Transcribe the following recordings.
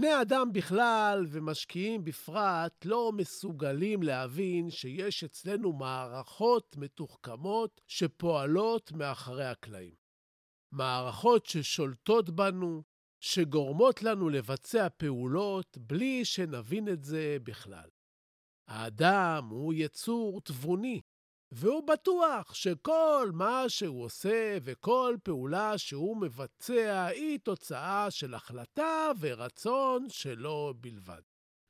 בני אדם בכלל ומשקיעים בפרט לא מסוגלים להבין שיש אצלנו מערכות מתוחכמות שפועלות מאחורי הקלעים. מערכות ששולטות בנו, שגורמות לנו לבצע פעולות בלי שנבין את זה בכלל. האדם הוא יצור תבוני, והוא בטוח שכל מה שהוא עושה וכל פעולה שהוא מבצע היא תוצאה של החלטה ורצון שלו בלבד.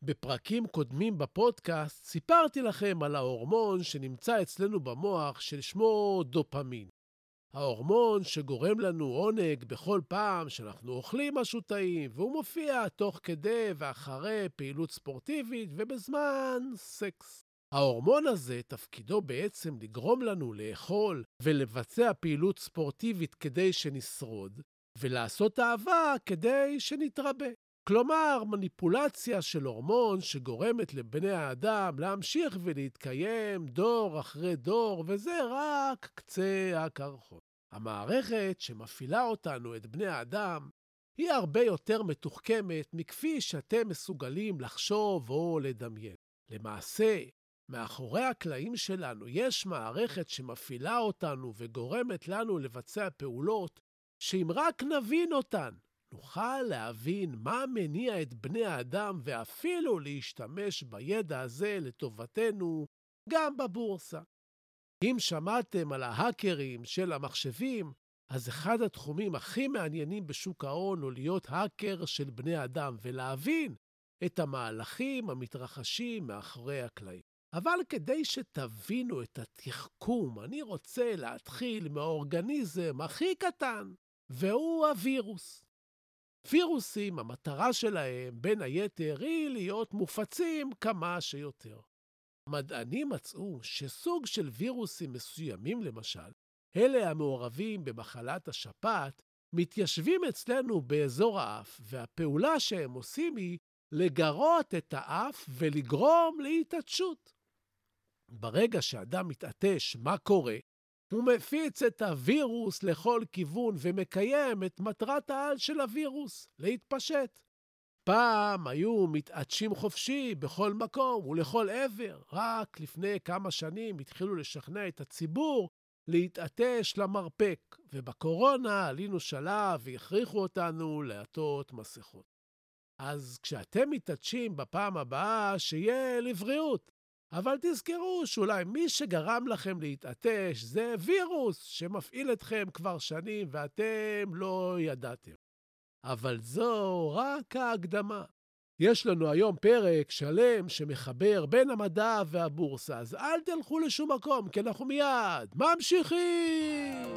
בפרקים קודמים בפודקאסט סיפרתי לכם על ההורמון שנמצא אצלנו במוח ששמו דופמין. ההורמון שגורם לנו עונג בכל פעם שאנחנו אוכלים משהו טעים, והוא מופיע תוך כדי ואחרי פעילות ספורטיבית ובזמן סקס. ההורמון הזה, תפקידו בעצם לגרום לנו לאכול ולבצע פעילות ספורטיבית כדי שנשרוד, ולעשות אהבה כדי שנתרבה. כלומר, מניפולציה של הורמון שגורמת לבני האדם להמשיך ולהתקיים דור אחרי דור, וזה רק קצה הקרחון. המערכת שמפעילה אותנו, את בני האדם, היא הרבה יותר מתוחכמת מכפי שאתם מסוגלים לחשוב או לדמיין. למעשה, מאחורי הקלעים שלנו יש מערכת שמפעילה אותנו וגורמת לנו לבצע פעולות שאם רק נבין אותן, נוכל להבין מה מניע את בני האדם ואפילו להשתמש בידע הזה לטובתנו גם בבורסה. אם שמעתם על ההאקרים של המחשבים, אז אחד התחומים הכי מעניינים בשוק ההון הוא להיות האקר של בני אדם ולהבין את המהלכים המתרחשים מאחורי הקלעים. אבל כדי שתבינו את התחכום, אני רוצה להתחיל מהאורגניזם הכי קטן, והוא הווירוס. וירוסים, המטרה שלהם, בין היתר, היא להיות מופצים כמה שיותר. מדענים מצאו שסוג של וירוסים מסוימים, למשל, אלה המעורבים במחלת השפעת, מתיישבים אצלנו באזור האף, והפעולה שהם עושים היא לגרות את האף ולגרום להתעטשות. ברגע שאדם מתעטש, מה קורה? הוא מפיץ את הווירוס לכל כיוון ומקיים את מטרת העל של הווירוס, להתפשט. פעם היו מתעטשים חופשי בכל מקום ולכל עבר. רק לפני כמה שנים התחילו לשכנע את הציבור להתעטש למרפק, ובקורונה עלינו שלב והכריחו אותנו לעטות מסכות. אז כשאתם מתעטשים בפעם הבאה, שיהיה לבריאות. אבל תזכרו שאולי מי שגרם לכם להתעטש זה וירוס שמפעיל אתכם כבר שנים ואתם לא ידעתם. אבל זו רק ההקדמה. יש לנו היום פרק שלם שמחבר בין המדע והבורסה, אז אל תלכו לשום מקום, כי אנחנו מיד ממשיכים!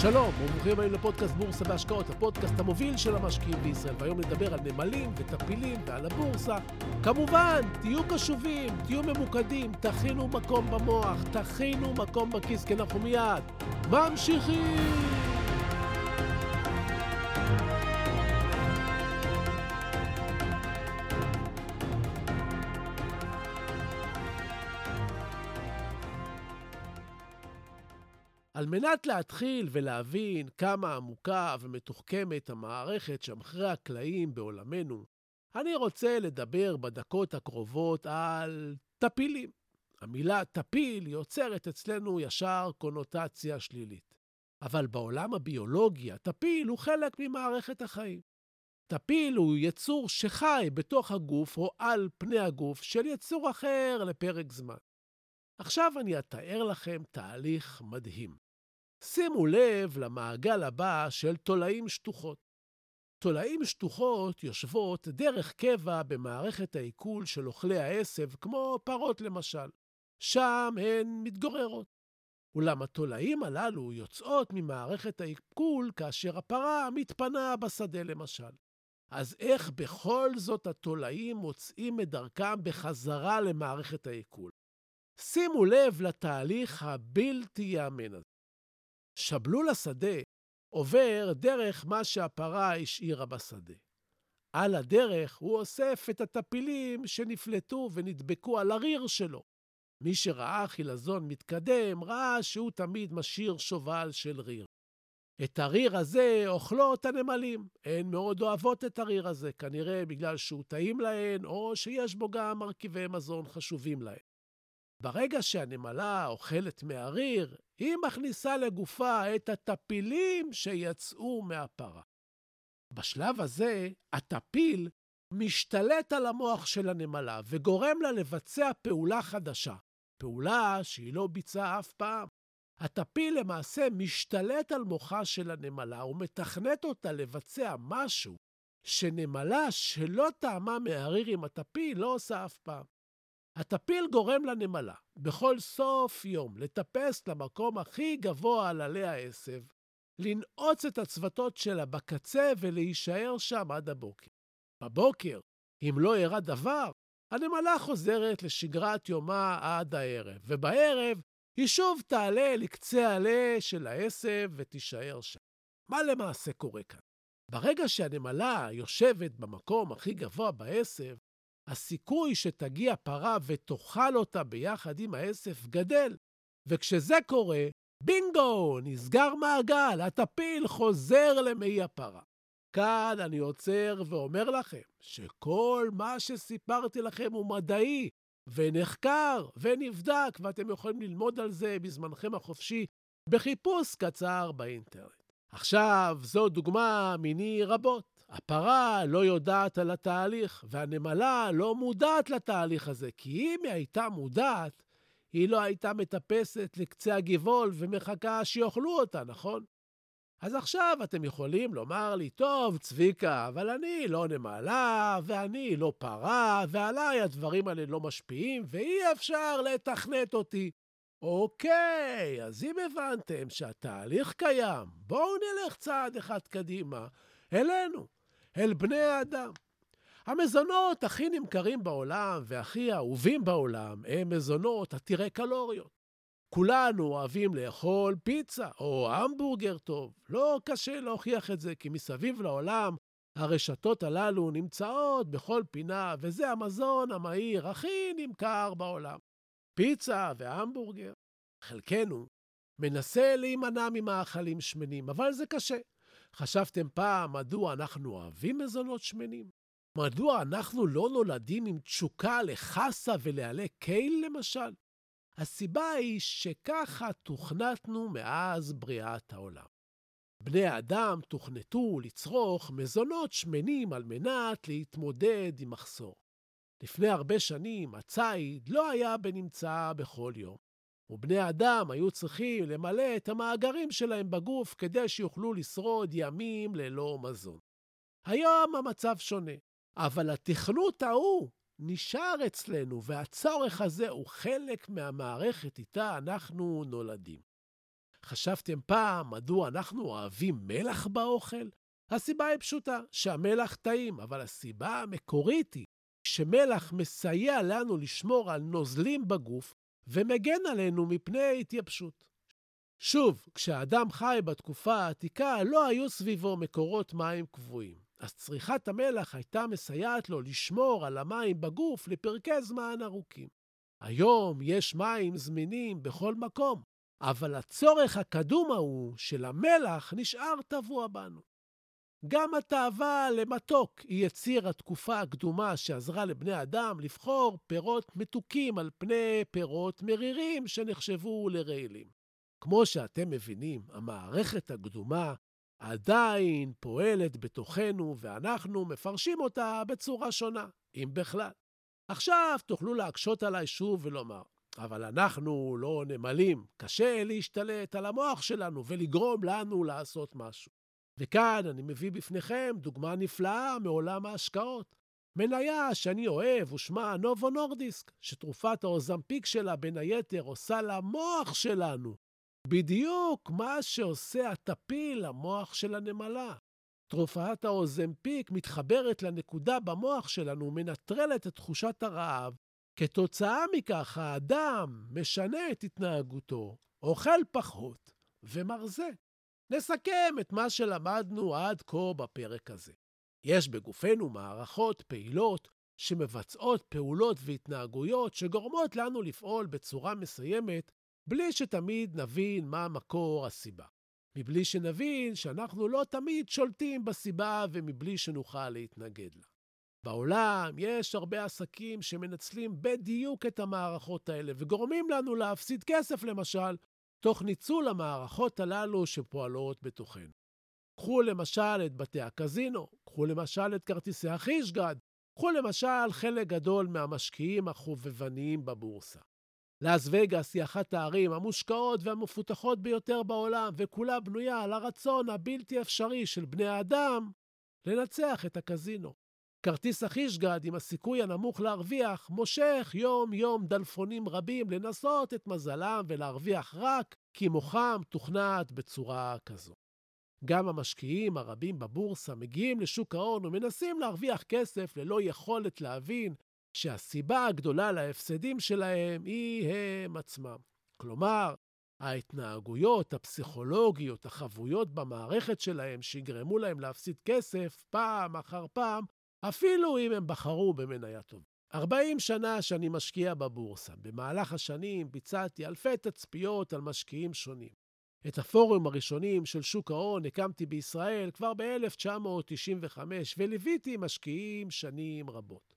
שלום, וברוכים הבאים לפודקאסט בורסה והשקעות, הפודקאסט המוביל של המשקיעים בישראל. והיום נדבר על נמלים וטפילים ועל הבורסה. כמובן, תהיו קשובים, תהיו ממוקדים, תכינו מקום במוח, תכינו מקום בכיס, כי אנחנו מיד ממשיכים! על מנת להתחיל ולהבין כמה עמוקה ומתוחכמת המערכת שמאחורי הקלעים בעולמנו, אני רוצה לדבר בדקות הקרובות על טפילים. המילה טפיל יוצרת אצלנו ישר קונוטציה שלילית. אבל בעולם הביולוגי, הטפיל הוא חלק ממערכת החיים. טפיל הוא יצור שחי בתוך הגוף או על פני הגוף של יצור אחר לפרק זמן. עכשיו אני אתאר לכם תהליך מדהים. שימו לב למעגל הבא של תולעים שטוחות. תולעים שטוחות יושבות דרך קבע במערכת העיכול של אוכלי העשב, כמו פרות למשל. שם הן מתגוררות. אולם התולעים הללו יוצאות ממערכת העיכול כאשר הפרה מתפנה בשדה למשל. אז איך בכל זאת התולעים מוצאים את דרכם בחזרה למערכת העיכול? שימו לב לתהליך הבלתי ייאמן הזה. שבלול השדה עובר דרך מה שהפרה השאירה בשדה. על הדרך הוא אוסף את הטפילים שנפלטו ונדבקו על הריר שלו. מי שראה חילזון מתקדם, ראה שהוא תמיד משאיר שובל של ריר. את הריר הזה אוכלות הנמלים. הן מאוד אוהבות את הריר הזה, כנראה בגלל שהוא טעים להן, או שיש בו גם מרכיבי מזון חשובים להן. ברגע שהנמלה אוכלת מהריר, היא מכניסה לגופה את הטפילים שיצאו מהפרה. בשלב הזה, הטפיל משתלט על המוח של הנמלה וגורם לה לבצע פעולה חדשה, פעולה שהיא לא ביצעה אף פעם. הטפיל למעשה משתלט על מוחה של הנמלה ומתכנת אותה לבצע משהו שנמלה שלא טעמה מהריר עם הטפיל לא עושה אף פעם. הטפיל גורם לנמלה בכל סוף יום לטפס למקום הכי גבוה על עלי העשב, לנעוץ את הצוותות שלה בקצה ולהישאר שם עד הבוקר. בבוקר, אם לא אירע דבר, הנמלה חוזרת לשגרת יומה עד הערב, ובערב היא שוב תעלה לקצה העלה של העשב ותישאר שם. מה למעשה קורה כאן? ברגע שהנמלה יושבת במקום הכי גבוה בעשב, הסיכוי שתגיע פרה ותאכל אותה ביחד עם העשב גדל. וכשזה קורה, בינגו, נסגר מעגל, הטפיל חוזר למעי הפרה. כאן אני עוצר ואומר לכם שכל מה שסיפרתי לכם הוא מדעי, ונחקר, ונבדק, ואתם יכולים ללמוד על זה בזמנכם החופשי בחיפוש קצר באינטרנט. עכשיו, זו דוגמה מיני רבות. הפרה לא יודעת על התהליך, והנמלה לא מודעת לתהליך הזה, כי אם היא הייתה מודעת, היא לא הייתה מטפסת לקצה הגבעול ומחכה שיאכלו אותה, נכון? אז עכשיו אתם יכולים לומר לי, טוב, צביקה, אבל אני לא נמלה, ואני לא פרה, ועליי הדברים האלה לא משפיעים, ואי אפשר לתכנת אותי. אוקיי, אז אם הבנתם שהתהליך קיים, בואו נלך צעד אחד קדימה, אלינו. אל בני האדם. המזונות הכי נמכרים בעולם והכי אהובים בעולם הם מזונות עתירי קלוריות. כולנו אוהבים לאכול פיצה או המבורגר טוב. לא קשה להוכיח את זה, כי מסביב לעולם הרשתות הללו נמצאות בכל פינה, וזה המזון המהיר הכי נמכר בעולם. פיצה והמבורגר. חלקנו מנסה להימנע ממאכלים שמנים, אבל זה קשה. חשבתם פעם מדוע אנחנו אוהבים מזונות שמנים? מדוע אנחנו לא נולדים עם תשוקה לחסה ולעלי קייל, למשל? הסיבה היא שככה תוכנתנו מאז בריאת העולם. בני האדם תוכנתו לצרוך מזונות שמנים על מנת להתמודד עם מחסור. לפני הרבה שנים הציד לא היה בנמצא בכל יום. ובני האדם היו צריכים למלא את המאגרים שלהם בגוף כדי שיוכלו לשרוד ימים ללא מזון. היום המצב שונה, אבל התכנות ההוא נשאר אצלנו, והצורך הזה הוא חלק מהמערכת איתה אנחנו נולדים. חשבתם פעם מדוע אנחנו אוהבים מלח באוכל? הסיבה היא פשוטה, שהמלח טעים, אבל הסיבה המקורית היא שמלח מסייע לנו לשמור על נוזלים בגוף ומגן עלינו מפני התייבשות. שוב, כשאדם חי בתקופה העתיקה, לא היו סביבו מקורות מים קבועים, אז צריכת המלח הייתה מסייעת לו לשמור על המים בגוף לפרקי זמן ארוכים. היום יש מים זמינים בכל מקום, אבל הצורך הקדום ההוא של המלח נשאר טבוע בנו. גם התאווה למתוק היא יציר התקופה הקדומה שעזרה לבני אדם לבחור פירות מתוקים על פני פירות מרירים שנחשבו לרעילים. כמו שאתם מבינים, המערכת הקדומה עדיין פועלת בתוכנו, ואנחנו מפרשים אותה בצורה שונה, אם בכלל. עכשיו תוכלו להקשות עליי שוב ולומר, אבל אנחנו לא נמלים, קשה להשתלט על המוח שלנו ולגרום לנו לעשות משהו. וכאן אני מביא בפניכם דוגמה נפלאה מעולם ההשקעות. מניה שאני אוהב ושמה נובו נורדיסק, שתרופת האוזמפיק שלה בין היתר עושה למוח שלנו. בדיוק מה שעושה הטפיל למוח של הנמלה. תרופת האוזמפיק מתחברת לנקודה במוח שלנו ומנטרלת את תחושת הרעב. כתוצאה מכך האדם משנה את התנהגותו, אוכל פחות ומרזה. נסכם את מה שלמדנו עד כה בפרק הזה. יש בגופנו מערכות פעילות שמבצעות פעולות והתנהגויות שגורמות לנו לפעול בצורה מסוימת בלי שתמיד נבין מה מקור הסיבה. מבלי שנבין שאנחנו לא תמיד שולטים בסיבה ומבלי שנוכל להתנגד לה. בעולם יש הרבה עסקים שמנצלים בדיוק את המערכות האלה וגורמים לנו להפסיד כסף, למשל, תוך ניצול המערכות הללו שפועלות בתוכנו. קחו למשל את בתי הקזינו, קחו למשל את כרטיסי החישגד, קחו למשל חלק גדול מהמשקיעים החובבניים בבורסה. לאס וגאס היא אחת הערים המושקעות והמפותחות ביותר בעולם, וכולה בנויה על הרצון הבלתי אפשרי של בני האדם לנצח את הקזינו. כרטיס החישגד עם הסיכוי הנמוך להרוויח מושך יום-יום דלפונים רבים לנסות את מזלם ולהרוויח רק כי מוחם תוכנת בצורה כזו. גם המשקיעים הרבים בבורסה מגיעים לשוק ההון ומנסים להרוויח כסף ללא יכולת להבין שהסיבה הגדולה להפסדים שלהם היא הם עצמם. כלומר, ההתנהגויות הפסיכולוגיות החבויות במערכת שלהם שיגרמו להם להפסיד כסף פעם אחר פעם, אפילו אם הם בחרו במניה טובה. 40 שנה שאני משקיע בבורסה. במהלך השנים ביצעתי אלפי תצפיות על משקיעים שונים. את הפורום הראשונים של שוק ההון הקמתי בישראל כבר ב-1995, וליוויתי משקיעים שנים רבות.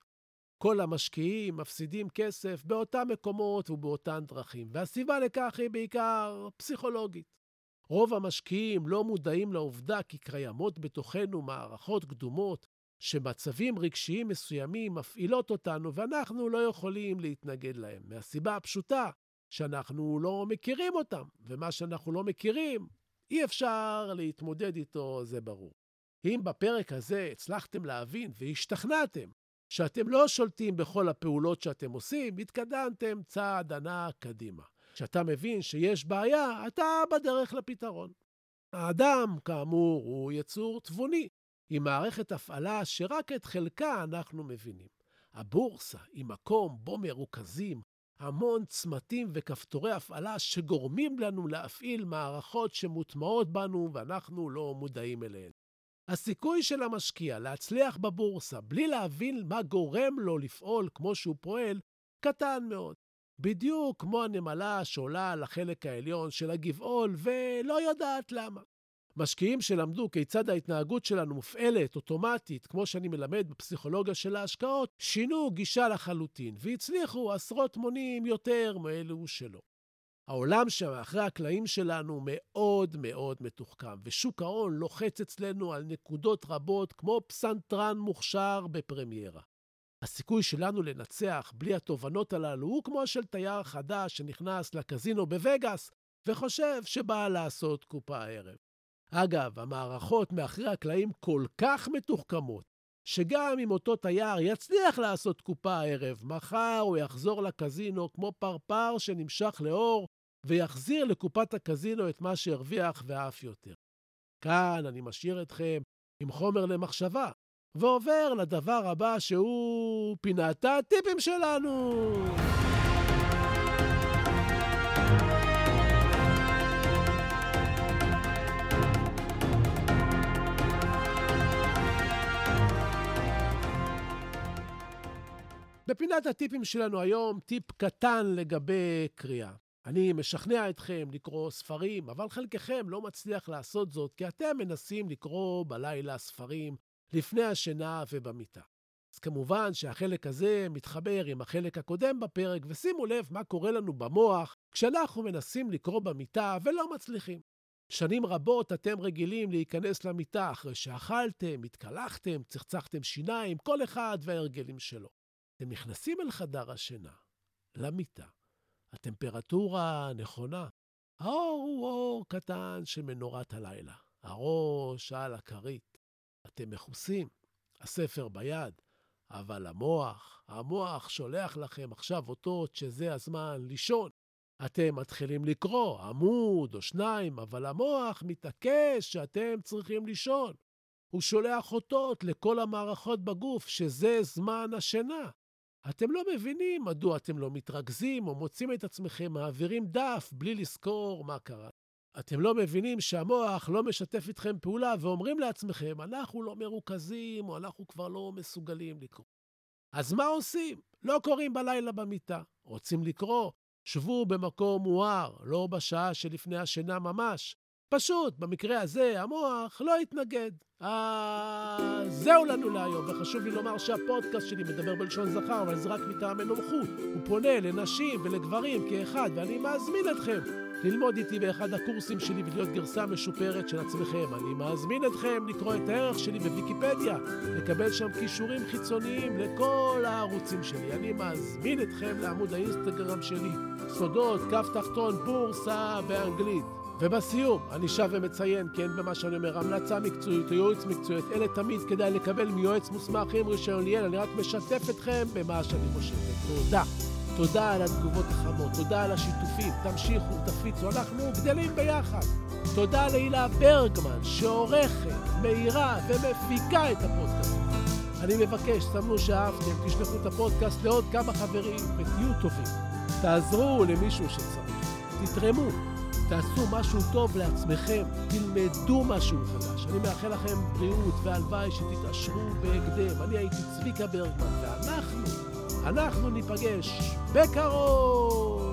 כל המשקיעים מפסידים כסף באותם מקומות ובאותן דרכים, והסיבה לכך היא בעיקר פסיכולוגית. רוב המשקיעים לא מודעים לעובדה כי קיימות בתוכנו מערכות קדומות שמצבים רגשיים מסוימים מפעילות אותנו ואנחנו לא יכולים להתנגד להם, מהסיבה הפשוטה שאנחנו לא מכירים אותם, ומה שאנחנו לא מכירים, אי אפשר להתמודד איתו, זה ברור. אם בפרק הזה הצלחתם להבין והשתכנעתם שאתם לא שולטים בכל הפעולות שאתם עושים, התקדמתם צעד ענק קדימה. כשאתה מבין שיש בעיה, אתה בדרך לפתרון. האדם, כאמור, הוא יצור תבוני, עם מערכת הפעלה שרק את חלקה אנחנו מבינים. הבורסה היא מקום בו מרוכזים המון צמתים וכפתורי הפעלה שגורמים לנו להפעיל מערכות שמוטמעות בנו ואנחנו לא מודעים אליהן. הסיכוי של המשקיע להצליח בבורסה בלי להבין מה גורם לו לפעול כמו שהוא פועל, קטן מאוד. בדיוק כמו הנמלה שעולה על החלק העליון של הגבעול ולא יודעת למה. משקיעים שלמדו כיצד ההתנהגות שלנו מופעלת אוטומטית, כמו שאני מלמד בפסיכולוגיה של ההשקעות, שינו גישה לחלוטין והצליחו עשרות מונים יותר מאלו שלא. העולם שמאחורי הקלעים שלנו מאוד מאוד מתוחכם, ושוק ההון לוחץ אצלנו על נקודות רבות כמו פסנתרן מוכשר בפרמיירה. הסיכוי שלנו לנצח בלי התובנות הללו הוא כמו של תייר חדש שנכנס לקזינו בווגאס וחושב שבא לעשות קופה הערב. אגב, המערכות מאחורי הקלעים כל כך מתוחכמות, שגם אם אותו תייר יצליח לעשות קופה הערב, מחר הוא יחזור לקזינו כמו פרפר שנמשך לאור, ויחזיר לקופת הקזינו את מה שהרוויח ואף יותר. כאן אני משאיר אתכם עם חומר למחשבה, ועובר לדבר הבא שהוא פינת הטיפים שלנו. בפינת הטיפים שלנו היום, טיפ קטן לגבי קריאה. אני משכנע אתכם לקרוא ספרים, אבל חלקכם לא מצליח לעשות זאת כי אתם מנסים לקרוא בלילה ספרים לפני השינה ובמיטה. אז כמובן שהחלק הזה מתחבר עם החלק הקודם בפרק, ושימו לב מה קורה לנו במוח כשאנחנו מנסים לקרוא במיטה ולא מצליחים. שנים רבות אתם רגילים להיכנס למיטה אחרי שאכלתם, התקלחתם, צחצחתם שיניים, כל אחד וההרגלים שלו. אתם נכנסים אל חדר השינה, למיטה, הטמפרטורה הנכונה. האור הוא אור קטן של מנורת הלילה. הראש על הכרית. אתם מכוסים, הספר ביד, אבל המוח, המוח שולח לכם עכשיו אותות שזה הזמן לישון. אתם מתחילים לקרוא עמוד או שניים, אבל המוח מתעקש שאתם צריכים לישון. הוא שולח אותות לכל המערכות בגוף שזה זמן השינה. אתם לא מבינים מדוע אתם לא מתרכזים או מוצאים את עצמכם מעבירים דף בלי לזכור מה קרה. אתם לא מבינים שהמוח לא משתף איתכם פעולה ואומרים לעצמכם, אנחנו לא מרוכזים או אנחנו כבר לא מסוגלים לקרוא. אז מה עושים? לא קוראים בלילה במיטה. רוצים לקרוא? שבו במקום מואר, לא בשעה שלפני השינה ממש. פשוט, במקרה הזה, המוח לא יתנגד. אז זהו לנו להיום, וחשוב לי לומר שהפודקאסט שלי מדבר בלשון זכר, אבל זה רק מטעמי נוחות. הוא פונה לנשים ולגברים כאחד, ואני מזמין אתכם ללמוד איתי באחד הקורסים שלי ולהיות גרסה משופרת של עצמכם. אני מזמין אתכם לקרוא את הערך שלי בוויקיפדיה, לקבל שם כישורים חיצוניים לכל הערוצים שלי. אני מזמין אתכם לעמוד האינסטגרם שלי, סודות, כף תחתון, בורסה באנגלית. ובסיום, אני שב ומציין, כן, במה שאני אומר, המלצה מקצועית או יועץ מקצועית, אלה תמיד כדאי לקבל מיועץ מוסמך עם רישיון ליאל, אני רק משתף אתכם במה שאני חושב. תודה. תודה על התגובות החמות, תודה על השיתופים, תמשיכו, תפיצו, אנחנו גדלים ביחד. תודה להילה ברגמן, שעורכת, מאירה ומפיקה את הפודקאסט. אני מבקש, סמנו שאהבתם, תשלחו את הפודקאסט לעוד כמה חברים ותהיו טובים. תעזרו למישהו שצריך, תתרמו, תעשו משהו טוב לעצמכם, תלמדו משהו חדש. אני מאחל לכם בריאות והלוואי שתתעשרו בהקדם. אני הייתי צביקה ברגמן, ואנחנו, אנחנו ניפגש בקרוב!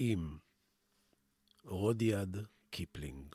עם רודיארד קיפלינג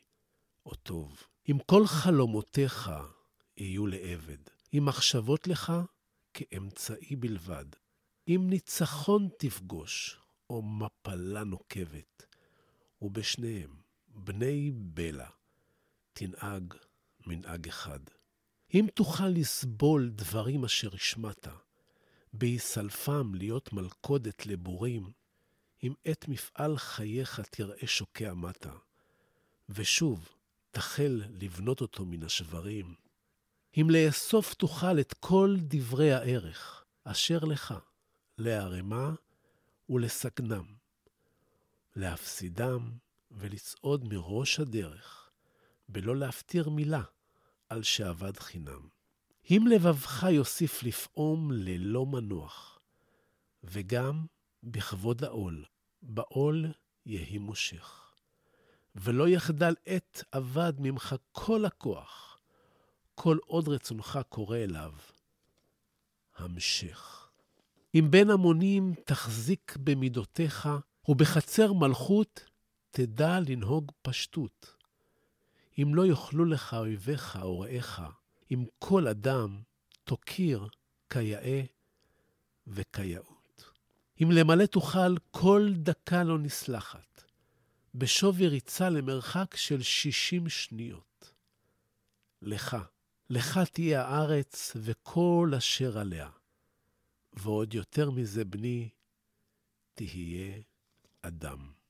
או טוב. אם כל חלומותיך יהיו לעבד, אם מחשבות לך כאמצעי בלבד, אם ניצחון תפגוש, או מפלה נוקבת, ובשניהם, בני בלע, תנהג מנהג אחד. אם תוכל לסבול דברים אשר השמעת, בהיסלפם להיות מלכודת לבורים, אם עת מפעל חייך תראה שוקע מטה, ושוב, תחל לבנות אותו מן השברים. אם לאסוף תוכל את כל דברי הערך אשר לך, לערמה ולסכנם, להפסידם ולצעוד מראש הדרך, בלא להפטיר מילה על שאבד חינם. אם לבבך יוסיף לפעום ללא מנוח, וגם בכבוד העול, בעול יהי מושך. ולא יחדל עת אבד ממך כל הכוח, כל עוד רצונך קורא אליו. המשך. אם בין המונים תחזיק במידותיך, ובחצר מלכות תדע לנהוג פשטות. אם לא יאכלו לך אויביך או רעיך, אם כל אדם תוקיר כיאה וכיאות. אם למלא תוכל כל דקה לא נסלחת. בשווי ריצה למרחק של 60 שניות. לך, לך תהיה הארץ וכל אשר עליה. ועוד יותר מזה, בני, תהיה אדם.